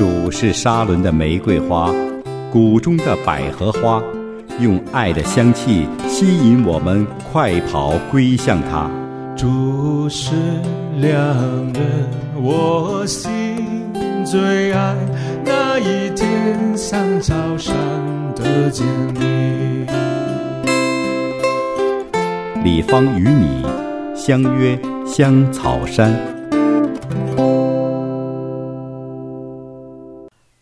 主是沙伦的玫瑰花，谷中的百合花，用爱的香气吸引我们快跑归向他。主是良人，我心最爱那一天像早上的见你。李芳与你相约香草山。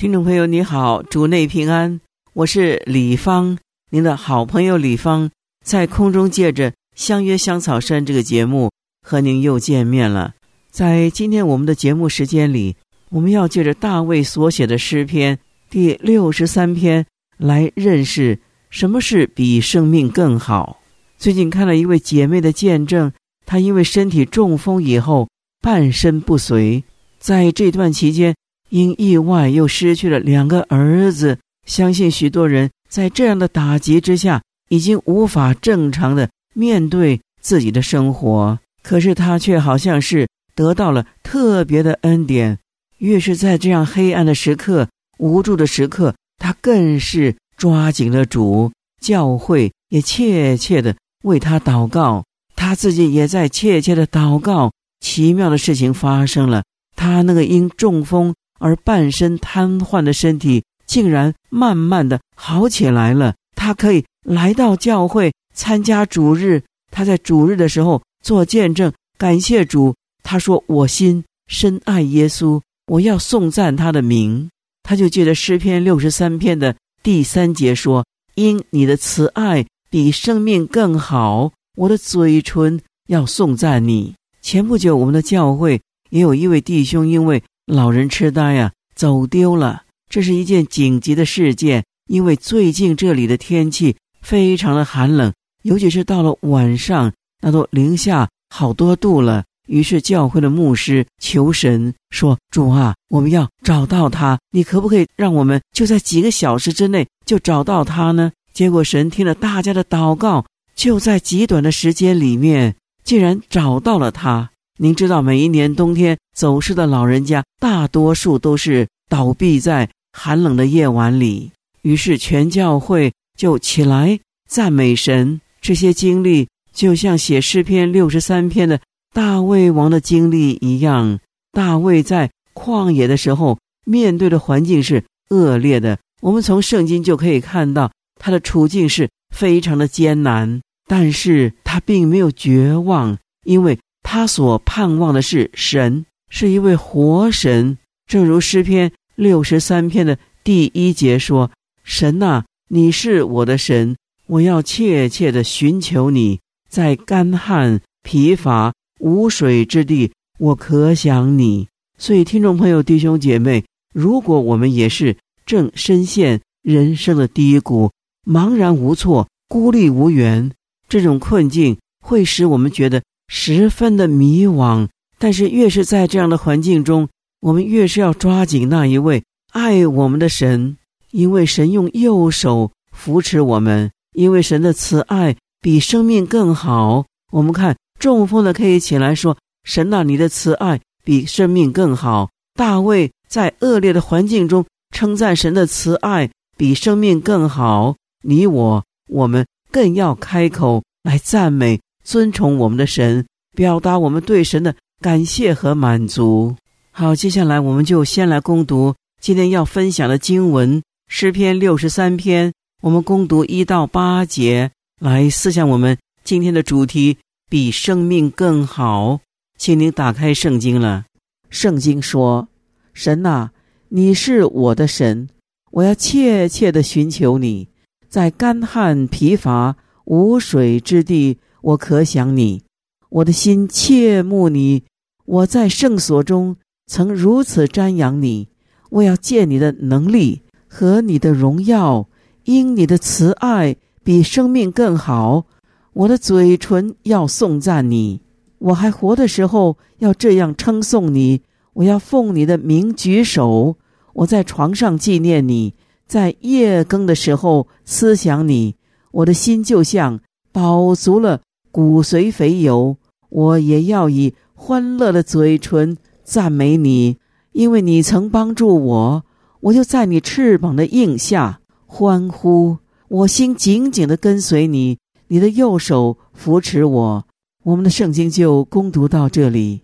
听众朋友，你好，主内平安，我是李芳，您的好朋友李芳，在空中借着。相约香草山这个节目和您又见面了。在今天我们的节目时间里，我们要借着大卫所写的诗篇第六十三篇来认识什么是比生命更好。最近看了一位姐妹的见证，她因为身体中风以后半身不遂，在这段期间因意外又失去了两个儿子。相信许多人在这样的打击之下，已经无法正常的。面对自己的生活，可是他却好像是得到了特别的恩典。越是在这样黑暗的时刻、无助的时刻，他更是抓紧了主。教会也切切的为他祷告，他自己也在切切的祷告。奇妙的事情发生了，他那个因中风而半身瘫痪的身体，竟然慢慢的好起来了。他可以来到教会。参加主日，他在主日的时候做见证，感谢主。他说：“我心深爱耶稣，我要颂赞他的名。”他就记得诗篇六十三篇的第三节说：“因你的慈爱比生命更好，我的嘴唇要颂赞你。”前不久，我们的教会也有一位弟兄因为老人痴呆啊走丢了，这是一件紧急的事件，因为最近这里的天气非常的寒冷。尤其是到了晚上，那都零下好多度了。于是教会的牧师求神说：“主啊，我们要找到他，你可不可以让我们就在几个小时之内就找到他呢？”结果神听了大家的祷告，就在极短的时间里面，竟然找到了他。您知道，每一年冬天走失的老人家，大多数都是倒闭在寒冷的夜晚里。于是全教会就起来赞美神。这些经历就像写诗篇六十三篇的大卫王的经历一样。大卫在旷野的时候，面对的环境是恶劣的。我们从圣经就可以看到他的处境是非常的艰难，但是他并没有绝望，因为他所盼望的是神，是一位活神。正如诗篇六十三篇的第一节说：“神呐，你是我的神。”我要切切的寻求你，在干旱、疲乏、无水之地，我可想你。所以，听众朋友、弟兄姐妹，如果我们也是正深陷人生的低谷，茫然无措、孤立无援，这种困境会使我们觉得十分的迷惘。但是，越是在这样的环境中，我们越是要抓紧那一位爱我们的神，因为神用右手扶持我们。因为神的慈爱比生命更好，我们看中风的可以起来说：“神啊，你的慈爱比生命更好。”大卫在恶劣的环境中称赞神的慈爱比生命更好。你我我们更要开口来赞美、尊崇我们的神，表达我们对神的感谢和满足。好，接下来我们就先来攻读今天要分享的经文诗篇六十三篇。我们攻读一到八节，来思想我们今天的主题：比生命更好。请您打开圣经了。圣经说：“神呐，你是我的神，我要切切的寻求你，在干旱疲乏无水之地，我可想你。我的心切慕你，我在圣所中曾如此瞻仰你。我要见你的能力和你的荣耀。”因你的慈爱比生命更好，我的嘴唇要颂赞你。我还活的时候要这样称颂你。我要奉你的名举手。我在床上纪念你，在夜更的时候思想你。我的心就像饱足了骨髓肥油，我也要以欢乐的嘴唇赞美你。因为你曾帮助我，我就在你翅膀的印下欢呼。我心紧紧的跟随你，你的右手扶持我。我们的圣经就攻读到这里。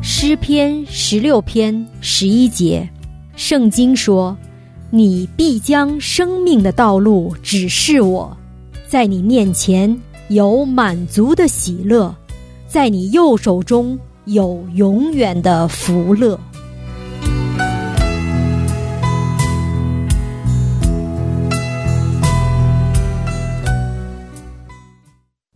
诗篇十六篇十一节，圣经说：“你必将生命的道路指示我，在你面前有满足的喜乐，在你右手中有永远的福乐。”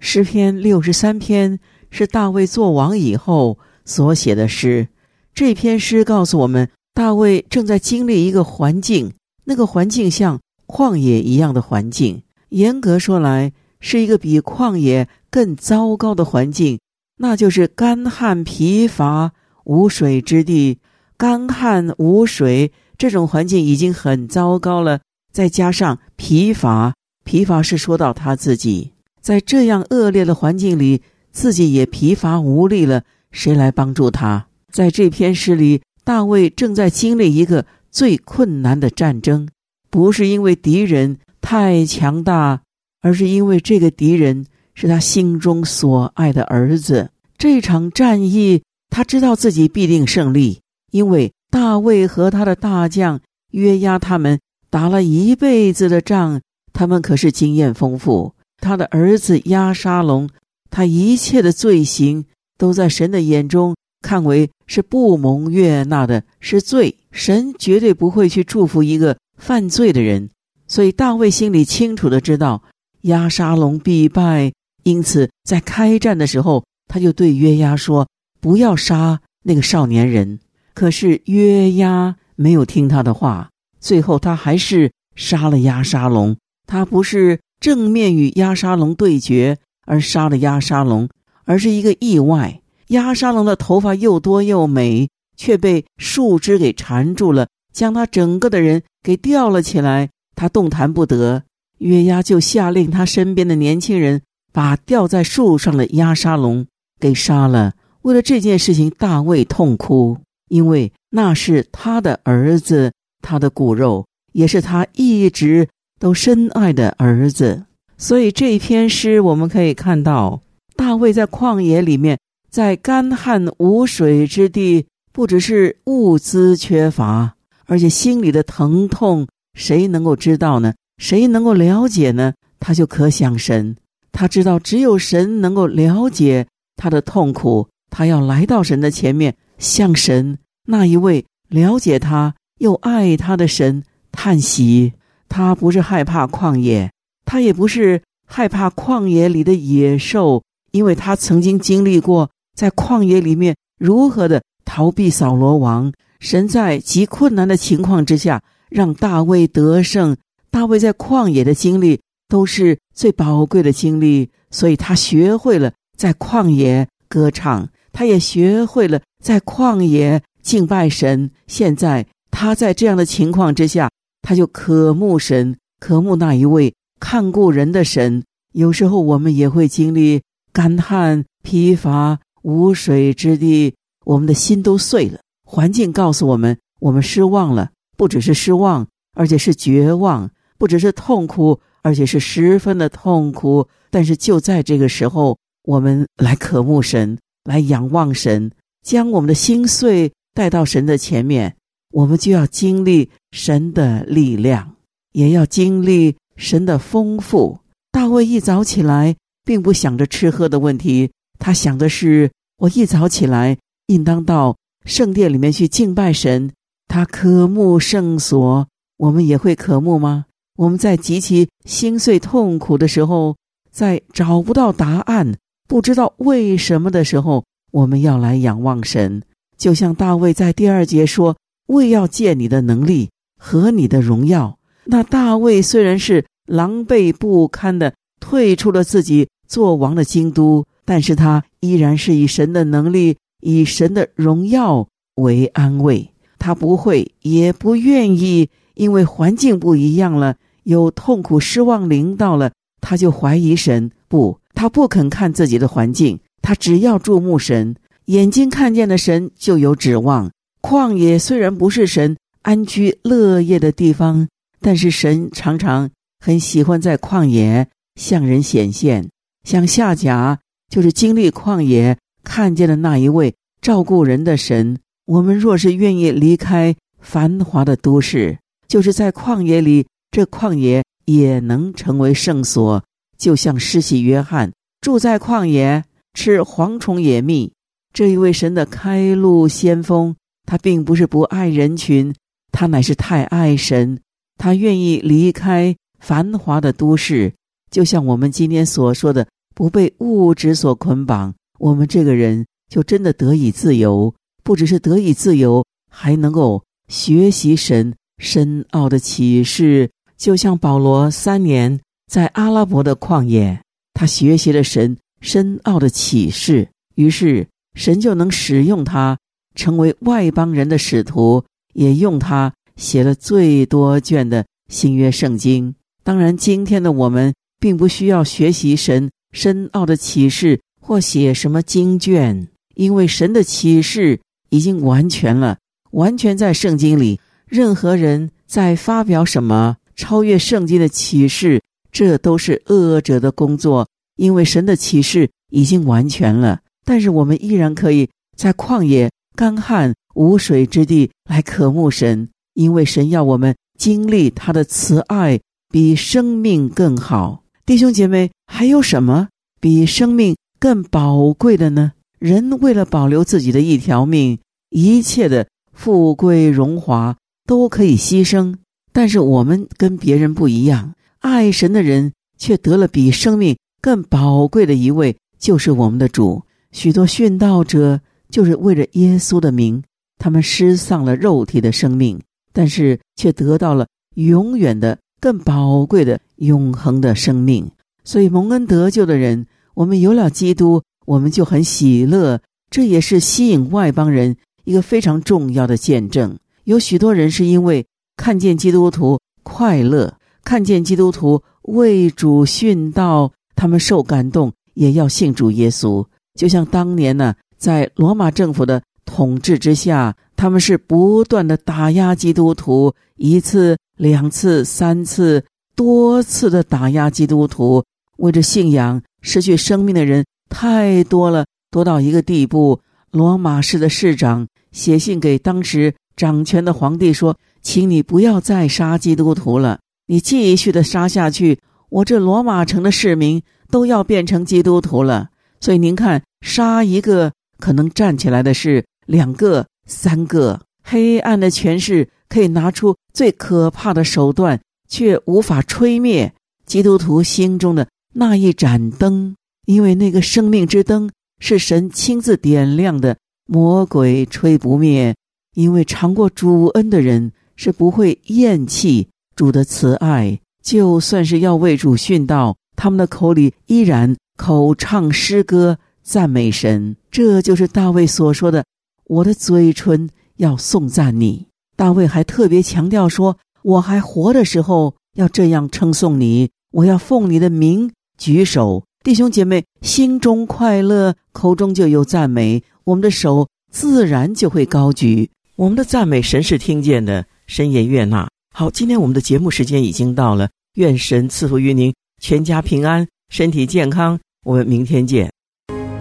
诗篇六十三篇是大卫做王以后所写的诗。这篇诗告诉我们，大卫正在经历一个环境，那个环境像旷野一样的环境。严格说来，是一个比旷野更糟糕的环境，那就是干旱疲乏、无水之地。干旱无水这种环境已经很糟糕了，再加上疲乏，疲乏是说到他自己。在这样恶劣的环境里，自己也疲乏无力了，谁来帮助他？在这篇诗里，大卫正在经历一个最困难的战争，不是因为敌人太强大，而是因为这个敌人是他心中所爱的儿子。这场战役，他知道自己必定胜利，因为大卫和他的大将约押他们打了一辈子的仗，他们可是经验丰富。他的儿子押沙龙，他一切的罪行都在神的眼中看为是不蒙悦纳的，是罪。神绝对不会去祝福一个犯罪的人，所以大卫心里清楚的知道押沙龙必败，因此在开战的时候，他就对约押说：“不要杀那个少年人。”可是约押没有听他的话，最后他还是杀了押沙龙。他不是。正面与亚沙龙对决而杀了亚沙龙，而是一个意外。亚沙龙的头发又多又美，却被树枝给缠住了，将他整个的人给吊了起来。他动弹不得。约押就下令他身边的年轻人把吊在树上的亚沙龙给杀了。为了这件事情，大卫痛哭，因为那是他的儿子，他的骨肉，也是他一直。都深爱的儿子，所以这一篇诗我们可以看到，大卫在旷野里面，在干旱无水之地，不只是物资缺乏，而且心里的疼痛，谁能够知道呢？谁能够了解呢？他就可想神，他知道只有神能够了解他的痛苦，他要来到神的前面，向神那一位了解他又爱他的神叹息。他不是害怕旷野，他也不是害怕旷野里的野兽，因为他曾经经历过在旷野里面如何的逃避扫罗王。神在极困难的情况之下让大卫得胜，大卫在旷野的经历都是最宝贵的经历，所以他学会了在旷野歌唱，他也学会了在旷野敬拜神。现在他在这样的情况之下。他就渴慕神，渴慕那一位看顾人的神。有时候我们也会经历干旱、疲乏、无水之地，我们的心都碎了。环境告诉我们，我们失望了，不只是失望，而且是绝望；不只是痛苦，而且是十分的痛苦。但是就在这个时候，我们来渴慕神，来仰望神，将我们的心碎带到神的前面。我们就要经历神的力量，也要经历神的丰富。大卫一早起来，并不想着吃喝的问题，他想的是：我一早起来，应当到圣殿里面去敬拜神。他渴慕圣所，我们也会渴慕吗？我们在极其心碎痛苦的时候，在找不到答案、不知道为什么的时候，我们要来仰望神。就像大卫在第二节说。为要见你的能力和你的荣耀，那大卫虽然是狼狈不堪的退出了自己做王的京都，但是他依然是以神的能力、以神的荣耀为安慰。他不会，也不愿意，因为环境不一样了，有痛苦、失望临到了，他就怀疑神。不，他不肯看自己的环境，他只要注目神，眼睛看见的神就有指望。旷野虽然不是神安居乐业的地方，但是神常常很喜欢在旷野向人显现。像夏甲就是经历旷野看见的那一位照顾人的神。我们若是愿意离开繁华的都市，就是在旷野里，这旷野也能成为圣所。就像施洗约翰住在旷野。吃蝗虫野蜜，这一位神的开路先锋，他并不是不爱人群，他乃是太爱神，他愿意离开繁华的都市，就像我们今天所说的，不被物质所捆绑，我们这个人就真的得以自由，不只是得以自由，还能够学习神深奥的启示，就像保罗三年在阿拉伯的旷野，他学习了神。深奥的启示，于是神就能使用他成为外邦人的使徒，也用他写了最多卷的新约圣经。当然，今天的我们并不需要学习神深奥的启示或写什么经卷，因为神的启示已经完全了，完全在圣经里。任何人在发表什么超越圣经的启示，这都是恶者的工作。因为神的启示已经完全了，但是我们依然可以在旷野、干旱、无水之地来渴慕神，因为神要我们经历他的慈爱，比生命更好。弟兄姐妹，还有什么比生命更宝贵的呢？人为了保留自己的一条命，一切的富贵荣华都可以牺牲，但是我们跟别人不一样，爱神的人却得了比生命。更宝贵的一位就是我们的主。许多殉道者就是为了耶稣的名，他们失丧了肉体的生命，但是却得到了永远的、更宝贵的永恒的生命。所以蒙恩得救的人，我们有了基督，我们就很喜乐。这也是吸引外邦人一个非常重要的见证。有许多人是因为看见基督徒快乐，看见基督徒为主殉道。他们受感动，也要信主耶稣。就像当年呢，在罗马政府的统治之下，他们是不断的打压基督徒，一次、两次、三次，多次的打压基督徒。为着信仰失去生命的人太多了，多到一个地步。罗马市的市长写信给当时掌权的皇帝说：“请你不要再杀基督徒了，你继续的杀下去。”我这罗马城的市民都要变成基督徒了，所以您看，杀一个可能站起来的是两个、三个。黑暗的权势可以拿出最可怕的手段，却无法吹灭基督徒心中的那一盏灯，因为那个生命之灯是神亲自点亮的，魔鬼吹不灭。因为尝过主恩的人是不会厌弃主的慈爱。就算是要为主殉道，他们的口里依然口唱诗歌赞美神。这就是大卫所说的：“我的嘴唇要颂赞你。”大卫还特别强调说：“我还活的时候要这样称颂你，我要奉你的名举手。”弟兄姐妹，心中快乐，口中就有赞美，我们的手自然就会高举。我们的赞美，神是听见的，神也悦纳。好，今天我们的节目时间已经到了。愿神赐福于您，全家平安，身体健康。我们明天见。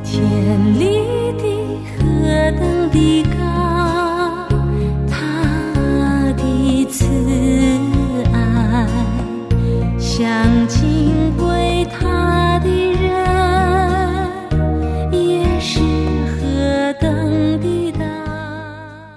天里的何等的高。